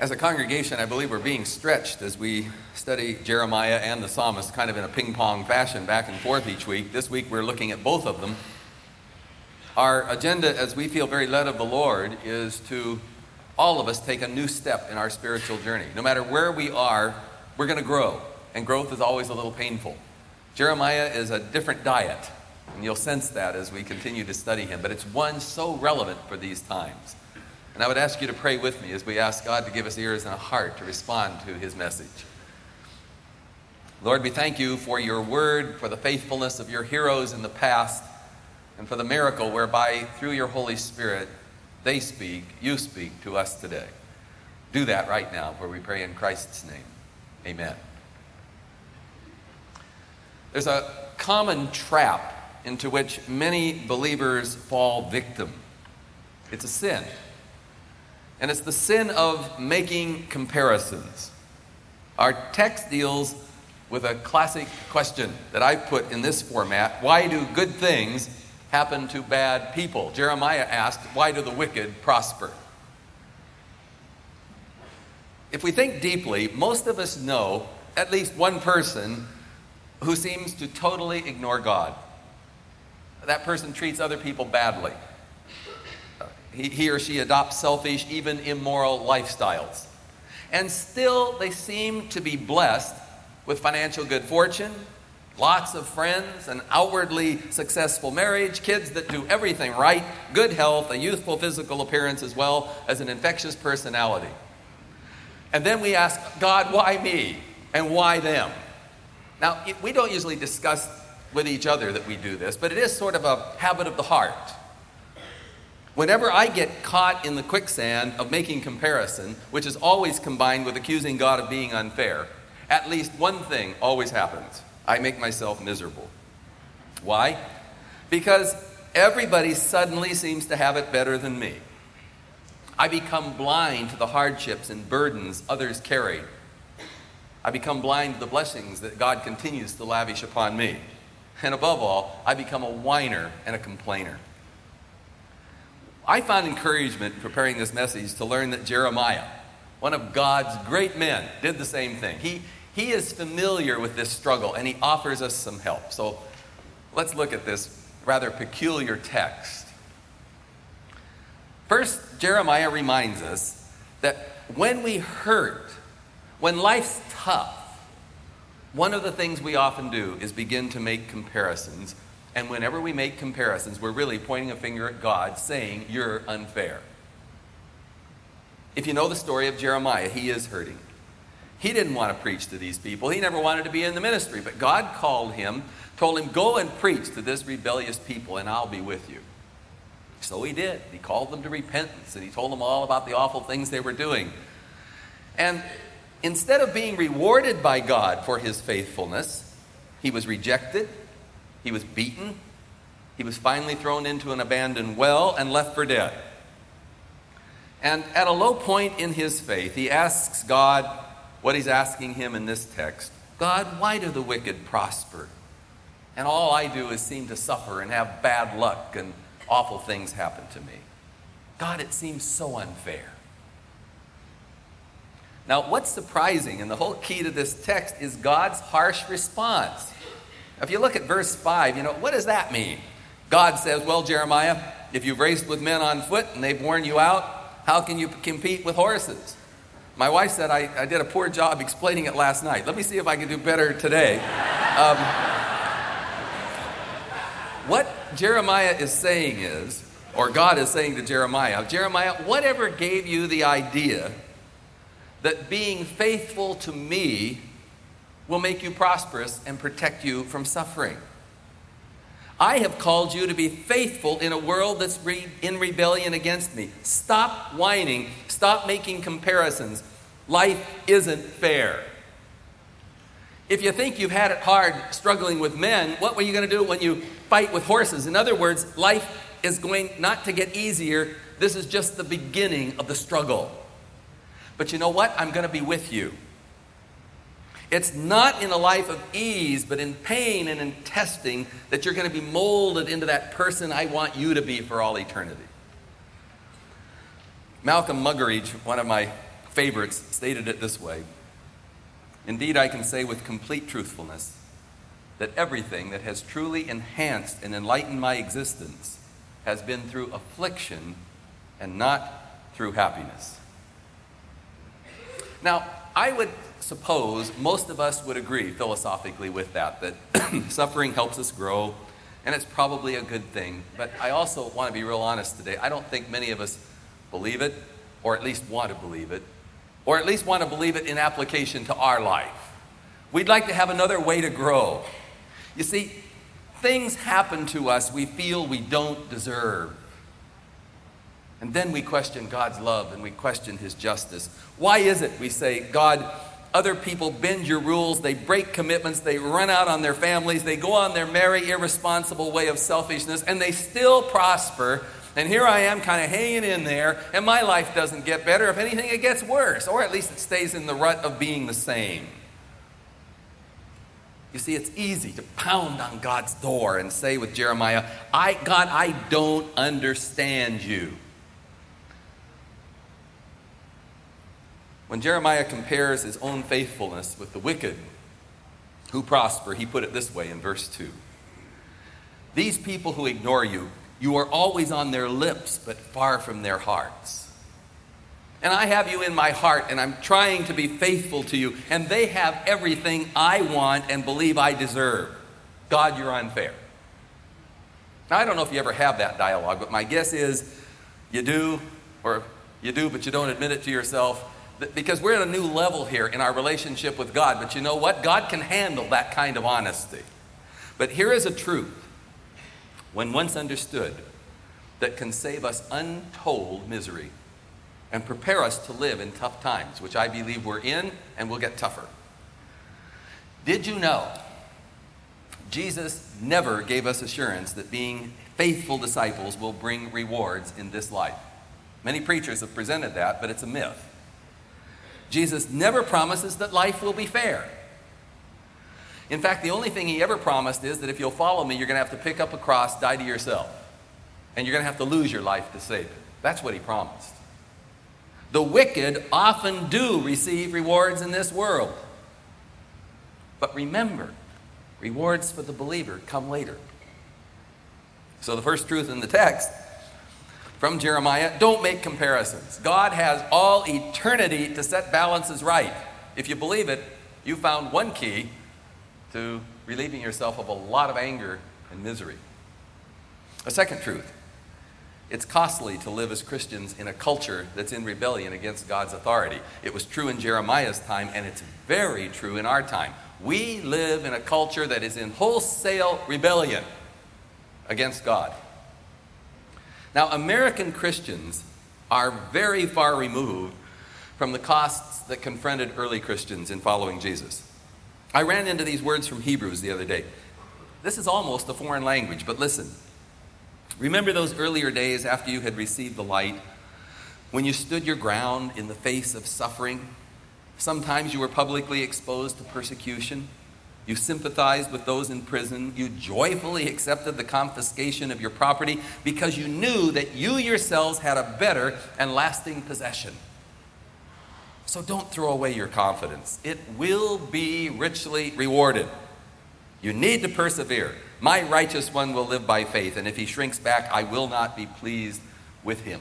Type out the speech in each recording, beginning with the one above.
As a congregation, I believe we're being stretched as we study Jeremiah and the psalmist kind of in a ping pong fashion back and forth each week. This week we're looking at both of them. Our agenda, as we feel very led of the Lord, is to all of us take a new step in our spiritual journey. No matter where we are, we're going to grow, and growth is always a little painful. Jeremiah is a different diet, and you'll sense that as we continue to study him, but it's one so relevant for these times. And I would ask you to pray with me as we ask God to give us ears and a heart to respond to his message. Lord, we thank you for your word, for the faithfulness of your heroes in the past, and for the miracle whereby, through your Holy Spirit, they speak, you speak to us today. Do that right now, for we pray in Christ's name. Amen. There's a common trap into which many believers fall victim. It's a sin and it's the sin of making comparisons. Our text deals with a classic question that I put in this format Why do good things happen to bad people? Jeremiah asked, Why do the wicked prosper? If we think deeply, most of us know at least one person who seems to totally ignore God. That person treats other people badly he, or she adopts selfish, even immoral lifestyles. And still, they seem to be blessed with financial good fortune, lots of friends, an outwardly successful marriage, kids that do everything right, good health, a youthful physical appearance, as well as an infectious personality. And then we ask, God, why me? And why them? Now, we don't usually discuss with each other that we do this, but it is sort of a habit of the heart. Whenever I get caught in the quicksand of making comparison, which is always combined with accusing God of being unfair, at least one thing always happens I make myself miserable. Why? Because everybody suddenly seems to have it better than me. I become blind to the hardships and burdens others carry. I become blind to the blessings that God continues to lavish upon me. And above all, I become a whiner and a complainer. I found encouragement in preparing this message to learn that Jeremiah, one of God's great men, did the same thing. He, he is familiar with this struggle and he offers us some help. So let's look at this rather peculiar text. First, Jeremiah reminds us that when we hurt, when life's tough, one of the things we often do is begin to make comparisons and whenever we make comparisons, we're really pointing a finger at God saying, You're unfair. If you know the story of Jeremiah, he is hurting. He didn't want to preach to these people. He never wanted to be in the ministry. But God called him, told him, Go and preach to this rebellious people, and I'll be with you. So he did. He called them to repentance, and he told them all about the awful things they were doing. And instead of being rewarded by God for his faithfulness, he was rejected, he was beaten. He was finally thrown into an abandoned well and left for dead. And at a low point in his faith, he asks God what he's asking him in this text God, why do the wicked prosper? And all I do is seem to suffer and have bad luck and awful things happen to me. God, it seems so unfair. Now, what's surprising, and the whole key to this text, is God's harsh response. If you look at verse 5, you know, what does that mean? God says, Well, Jeremiah, if you've raced with men on foot and they've worn you out, how can you compete with horses? My wife said I, I did a poor job explaining it last night. Let me see if I can do better today. Um, what Jeremiah is saying is, or God is saying to Jeremiah, Jeremiah, whatever gave you the idea that being faithful to me will make you prosperous and protect you from suffering. I have called you to be faithful in a world that's re- in rebellion against me. Stop whining. Stop making comparisons. Life isn't fair. If you think you've had it hard struggling with men, what were you going to do when you fight with horses? In other words, life is going not to get easier. This is just the beginning of the struggle. But you know what? I'm going to be with you. It's not in a life of ease, but in pain and in testing that you're going to be molded into that person I want you to be for all eternity. Malcolm Muggeridge, one of my favorites stated it this way Indeed, I can say with complete truthfulness that everything that has truly enhanced and enlightened my existence has been through affliction and not through happiness. Now, I would suppose most of us would agree philosophically with that, that suffering helps us grow, and it's probably a good thing. But I also want to be real honest today. I don't think many of us believe it, or at least want to believe it, or at least want to believe it in application to our life. We'd like to have another way to grow. You see, things happen to us we feel we don't deserve. And then we question God's love and we question His justice. Why is it we say, God, other people bend your rules, they break commitments, they run out on their families, they go on their merry, irresponsible way of selfishness, and they still prosper. And here I am kind of hanging in there, and my life doesn't get better. If anything, it gets worse, or at least it stays in the rut of being the same. You see, it's easy to pound on God's door and say with Jeremiah, I, God, I don't understand you. When Jeremiah compares his own faithfulness with the wicked who prosper, he put it this way in verse 2 These people who ignore you, you are always on their lips, but far from their hearts. And I have you in my heart, and I'm trying to be faithful to you, and they have everything I want and believe I deserve. God, you're unfair. Now, I don't know if you ever have that dialogue, but my guess is you do, or you do, but you don't admit it to yourself because we're at a new level here in our relationship with God. But you know what? God can handle that kind of honesty. But here is a truth, when once understood, that can save us untold misery and prepare us to live in tough times, which I believe we're in and will get tougher. Did you know Jesus never gave us assurance that being faithful disciples will bring rewards in this life? Many preachers have presented that, but it's a myth. Jesus never promises that life will be fair. In fact, the only thing he ever promised is that if you'll follow me, you're going to have to pick up a cross, die to yourself, and you're going to have to lose your life to save it. That's what he promised. The wicked often do receive rewards in this world. But remember, rewards for the believer come later. So, the first truth in the text from Jeremiah don't make comparisons. God has all eternity to set balances right. If you believe it, you found one key to relieving yourself of a lot of anger and misery. A second truth it's costly to live as Christians in a culture that's in rebellion against God's authority. It was true in Jeremiah's time, and it's very true in our time. We live in a culture that is in wholesale rebellion against God. Now, American Christians are very far removed from the costs that confronted early Christians in following Jesus. I ran into these words from Hebrews the other day. This is almost a foreign language, but listen. Remember those earlier days after you had received the light, when you stood your ground in the face of suffering? Sometimes you were publicly exposed to persecution. You sympathized with those in prison. You joyfully accepted the confiscation of your property because you knew that you yourselves had a better and lasting possession. So don't throw away your confidence. It will be richly rewarded. You need to persevere. My righteous one will live by faith, and if he shrinks back, I will not be pleased with him.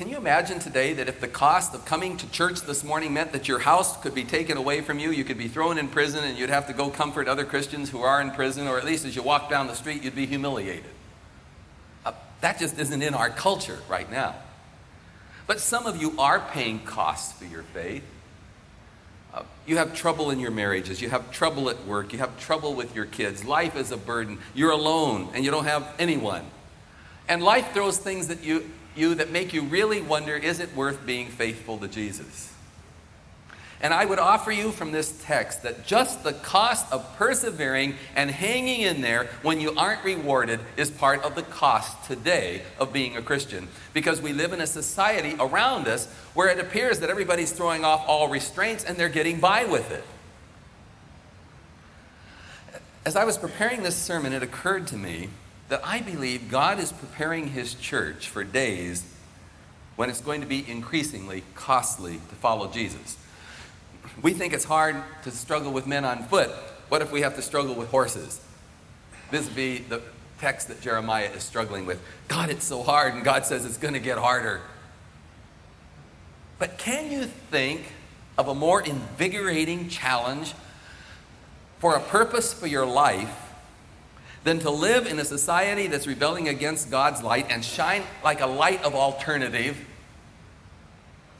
Can you imagine today that if the cost of coming to church this morning meant that your house could be taken away from you, you could be thrown in prison, and you'd have to go comfort other Christians who are in prison, or at least as you walk down the street, you'd be humiliated? Uh, that just isn't in our culture right now. But some of you are paying costs for your faith. Uh, you have trouble in your marriages. You have trouble at work. You have trouble with your kids. Life is a burden. You're alone and you don't have anyone. And life throws things that you you that make you really wonder is it worth being faithful to Jesus? And I would offer you from this text that just the cost of persevering and hanging in there when you aren't rewarded is part of the cost today of being a Christian. Because we live in a society around us where it appears that everybody's throwing off all restraints and they're getting by with it. As I was preparing this sermon, it occurred to me that I believe God is preparing His church for days when it's going to be increasingly costly to follow Jesus. We think it's hard to struggle with men on foot. What if we have to struggle with horses? This would be the text that Jeremiah is struggling with. God, it's so hard, and God says it's going to get harder. But can you think of a more invigorating challenge for a purpose for your life than to live in a society that's rebelling against God's light and shine like a light of alternative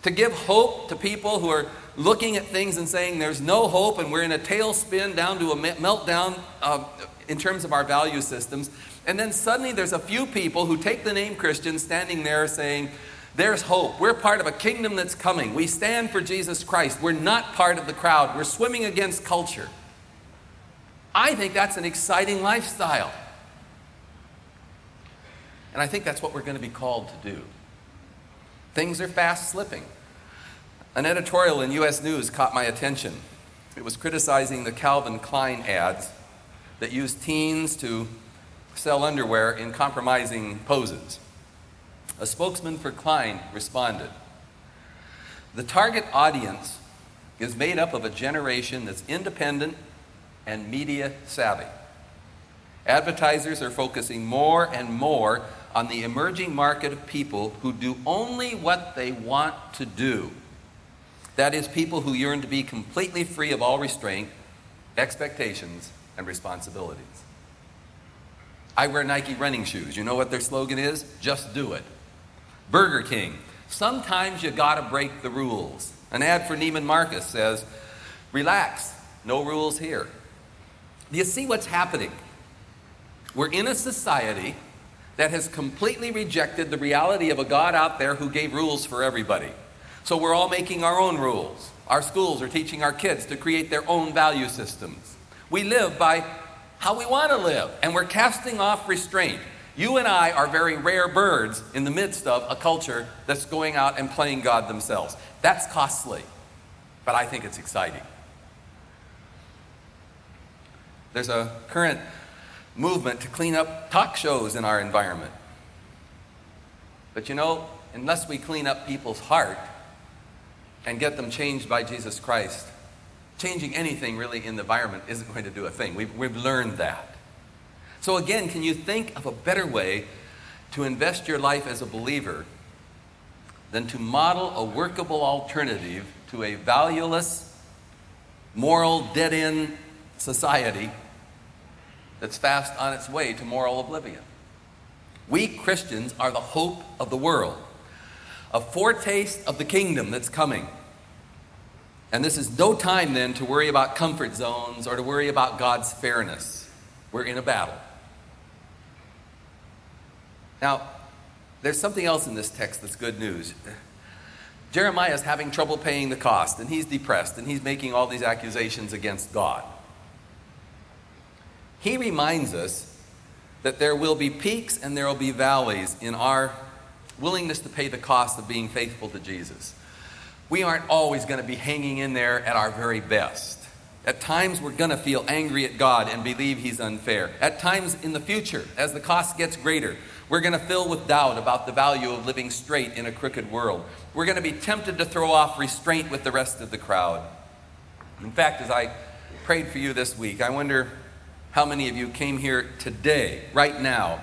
to give hope to people who are looking at things and saying there's no hope and we're in a tailspin down to a meltdown uh, in terms of our value systems. And then suddenly there's a few people who take the name Christian standing there saying, there's hope. We're part of a kingdom that's coming. We stand for Jesus Christ. We're not part of the crowd. We're swimming against culture. I think that's an exciting lifestyle. And I think that's what we're going to be called to do. Things are fast slipping. An editorial in US News caught my attention. It was criticizing the Calvin Klein ads that used teens to sell underwear in compromising poses. A spokesman for Klein responded The target audience is made up of a generation that's independent and media savvy. Advertisers are focusing more and more on the emerging market of people who do only what they want to do. That is, people who yearn to be completely free of all restraint, expectations, and responsibilities. I wear Nike running shoes. You know what their slogan is? Just do it. Burger King. Sometimes you gotta break the rules. An ad for Neiman Marcus says, Relax, no rules here. Do you see what's happening? We're in a society that has completely rejected the reality of a God out there who gave rules for everybody. So we're all making our own rules. Our schools are teaching our kids to create their own value systems. We live by how we want to live, and we're casting off restraint. You and I are very rare birds in the midst of a culture that's going out and playing God themselves. That's costly, but I think it's exciting. There's a current movement to clean up talk shows in our environment. But you know, unless we clean up people's heart and get them changed by Jesus Christ, changing anything really in the environment isn't going to do a thing. We've, we've learned that. So, again, can you think of a better way to invest your life as a believer than to model a workable alternative to a valueless, moral, dead end society that's fast on its way to moral oblivion. We Christians are the hope of the world, a foretaste of the kingdom that's coming. And this is no time then to worry about comfort zones or to worry about God's fairness. We're in a battle. Now, there's something else in this text that's good news. Jeremiah is having trouble paying the cost, and he's depressed, and he's making all these accusations against God. He reminds us that there will be peaks and there will be valleys in our willingness to pay the cost of being faithful to Jesus. We aren't always going to be hanging in there at our very best. At times, we're going to feel angry at God and believe He's unfair. At times in the future, as the cost gets greater, we're going to fill with doubt about the value of living straight in a crooked world. We're going to be tempted to throw off restraint with the rest of the crowd. In fact, as I prayed for you this week, I wonder how many of you came here today, right now,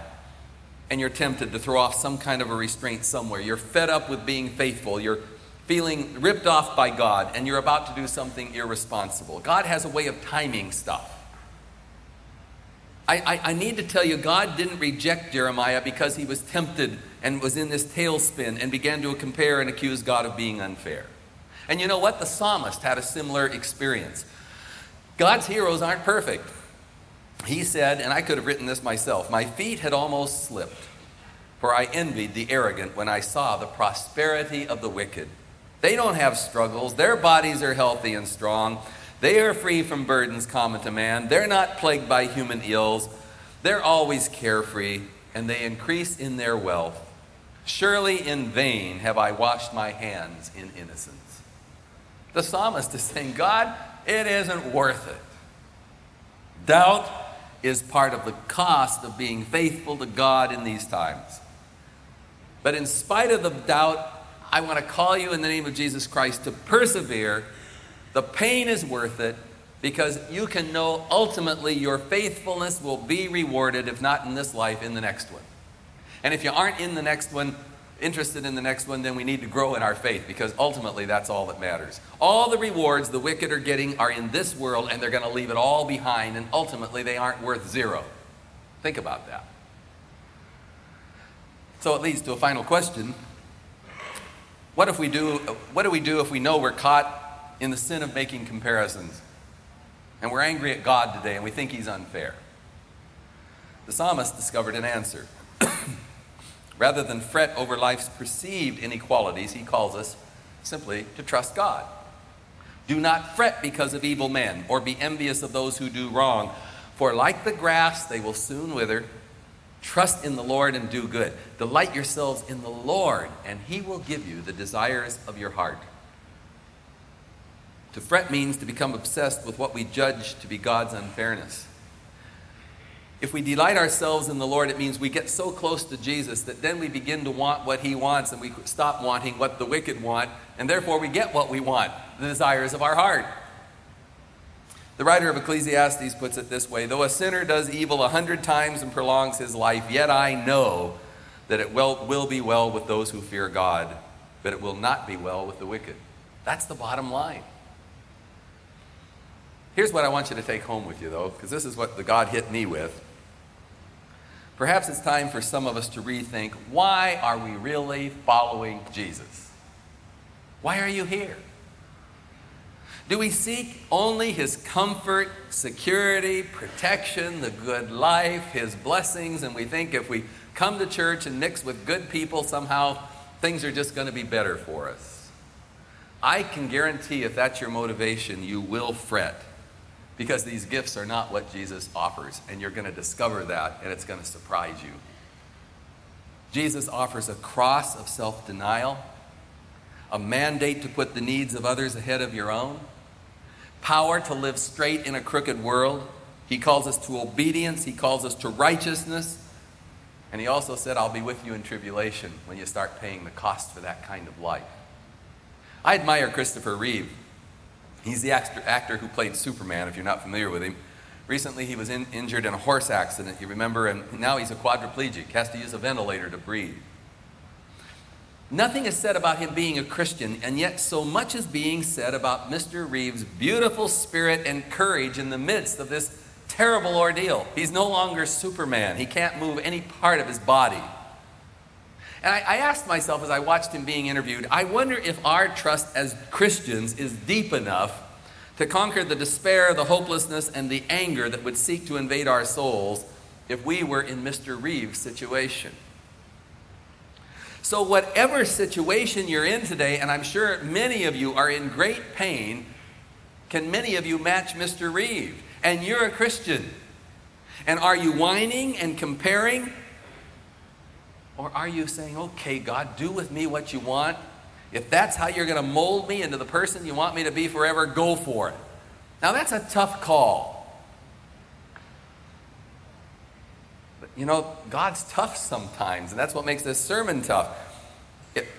and you're tempted to throw off some kind of a restraint somewhere? You're fed up with being faithful. You're feeling ripped off by God, and you're about to do something irresponsible. God has a way of timing stuff. I, I, I, need to tell you, God didn't reject Jeremiah because he was tempted and was in this tailspin and began to compare and accuse God of being unfair. And you know what? The psalmist had a similar experience. God's heroes aren't perfect. He said, and I could have written this myself My feet had almost slipped, for I envied the arrogant when I saw the prosperity of the wicked. They don't have struggles, their bodies are healthy and strong. They are free from burdens common to man. They're not plagued by human ills. They're always carefree, and they increase in their wealth. Surely in vain have I washed my hands in innocence. The psalmist is saying, God, it isn't worth it. Doubt is part of the cost of being faithful to God in these times. But in spite of the doubt I want to call you in the name of Jesus Christ to persevere. The pain is worth it because you can know ultimately your faithfulness will be rewarded, if not in this life, in the next one. And if you aren't in the next one, interested in the next one, then we need to grow in our faith because ultimately that's all that matters. All the rewards the wicked are getting are in this world and they're going to leave it all behind, and ultimately they aren't worth zero. Think about that. So it leads to a final question. What if we do what do we do if we know we're caught in the sin of making comparisons? And we're angry at God today and we think he's unfair. The psalmist discovered an answer. Rather than fret over life's perceived inequalities, he calls us simply to trust God. Do not fret because of evil men, or be envious of those who do wrong, for like the grass, they will soon wither. Trust in the Lord and do good. Delight yourselves in the Lord, and he will give you the desires of your heart. To fret means to become obsessed with what we judge to be God's unfairness. If we delight ourselves in the Lord, it means we get so close to Jesus that then we begin to want what He wants and we stop wanting what the wicked want, and therefore we get what we want, the desires of our heart. The writer of Ecclesiastes puts it this way Though a sinner does evil a hundred times and prolongs his life, yet I know that it will, will be well with those who fear God, but it will not be well with the wicked. That's the bottom line. Here's what I want you to take home with you, though, because this is what the God hit me with. Perhaps it's time for some of us to rethink why are we really following Jesus? Why are you here? Do we seek only his comfort, security, protection, the good life, his blessings, and we think if we come to church and mix with good people, somehow things are just going to be better for us? I can guarantee if that's your motivation, you will fret because these gifts are not what Jesus offers, and you're going to discover that, and it's going to surprise you. Jesus offers a cross of self denial, a mandate to put the needs of others ahead of your own, power to live straight in a crooked world. He calls us to obedience, He calls us to righteousness, and He also said, I'll be with you in tribulation when you start paying the cost for that kind of life. I admire Christopher Reeve. He's the actor, actor who played Superman, if you're not familiar with him. Recently, he was in, injured in a horse accident, you remember, and now he's a quadriplegic, has to use a ventilator to breathe. Nothing is said about him being a Christian, and yet so much is being said about Mr. Reeves' beautiful spirit and courage in the midst of this terrible ordeal. He's no longer Superman, he can't move any part of his body. And I, I, asked myself as I watched him being interviewed, I wonder if our trust as Christians is deep enough to conquer the despair, the hopelessness, and the anger that would seek to invade our souls if we were in Mr. Reeves' situation. So, whatever situation you're in today, and I'm sure many of you are in great pain, can many of you match Mr. Reeve? And you're a Christian. And are you whining and comparing? Or are you saying, okay, God, do with me what you want? If that's how you're going to mold me into the person you want me to be forever, go for it. Now, that's a tough call. But you know, God's tough sometimes, and that's what makes this sermon tough.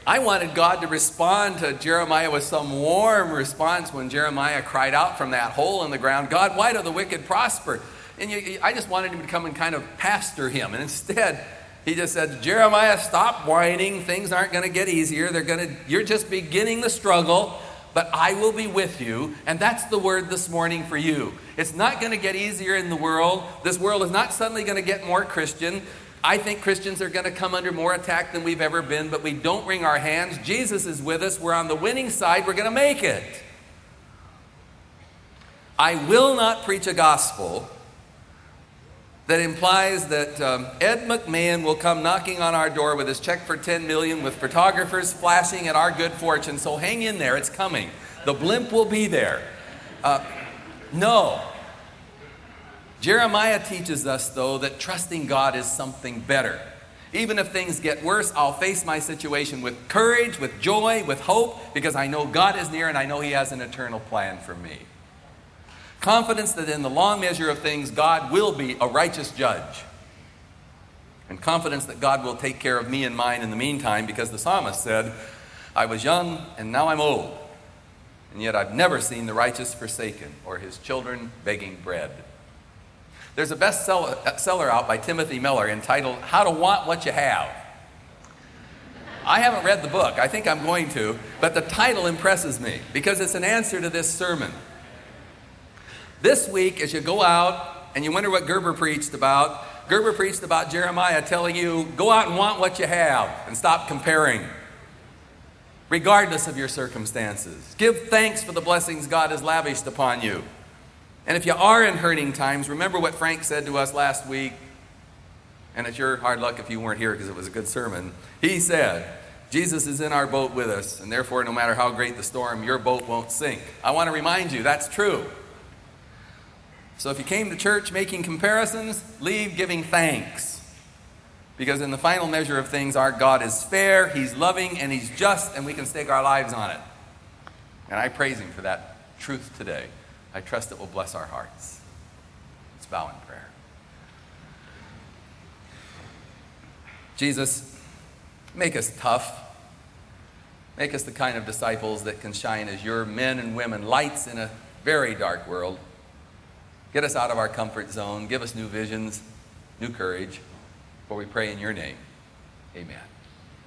I wanted God to respond to Jeremiah with some warm response when Jeremiah cried out from that hole in the ground, God, why do the wicked prosper? And you, I just wanted him to come and kind of pastor him. And instead, he just said, Jeremiah, stop whining. Things aren't going to get easier. They're going to, you're just beginning the struggle, but I will be with you. And that's the word this morning for you. It's not going to get easier in the world. This world is not suddenly going to get more Christian. I think Christians are going to come under more attack than we've ever been, but we don't wring our hands. Jesus is with us. We're on the winning side. We're going to make it. I will not preach a gospel that implies that um, Ed McMahon will come knocking on our door with his check for 10 million with photographers flashing at our good fortune. So hang in there, it's coming. The blimp will be there. Uh, no. Jeremiah teaches us, though, that trusting God is something better. Even if things get worse, I'll face my situation with courage, with joy, with hope, because I know God is near and I know He has an eternal plan for me. Confidence that in the long measure of things, God will be a righteous judge. And confidence that God will take care of me and mine in the meantime, because the psalmist said, I was young and now I'm old, and yet I've never seen the righteous forsaken or his children begging bread. There's a bestseller uh, out by Timothy Miller entitled How to Want What You Have. I haven't read the book. I think I'm going to, but the title impresses me because it's an answer to this sermon. This week, as you go out and you wonder what Gerber preached about, Gerber preached about Jeremiah telling you, go out and want what you have and stop comparing, regardless of your circumstances. Give thanks for the blessings God has lavished upon you. And if you are in hurting times, remember what Frank said to us last week and it's your hard luck if you weren't here because it was a good sermon. He said, Jesus is in our boat with us, and therefore, no matter how great the storm, your boat won't sink. I want to remind you that's true. So if you came to church making comparisons, leave giving thanks. Because in the final measure of things, our God is fair, He's loving, and He's just, and we can stake our lives on it. And I praise Him for that truth today. I trust it will bless our hearts. Let's bow in prayer. Jesus, make us tough. Make us the kind of disciples that can shine as your men and women, lights in a very dark world. Get us out of our comfort zone. Give us new visions, new courage. For we pray in your name. Amen.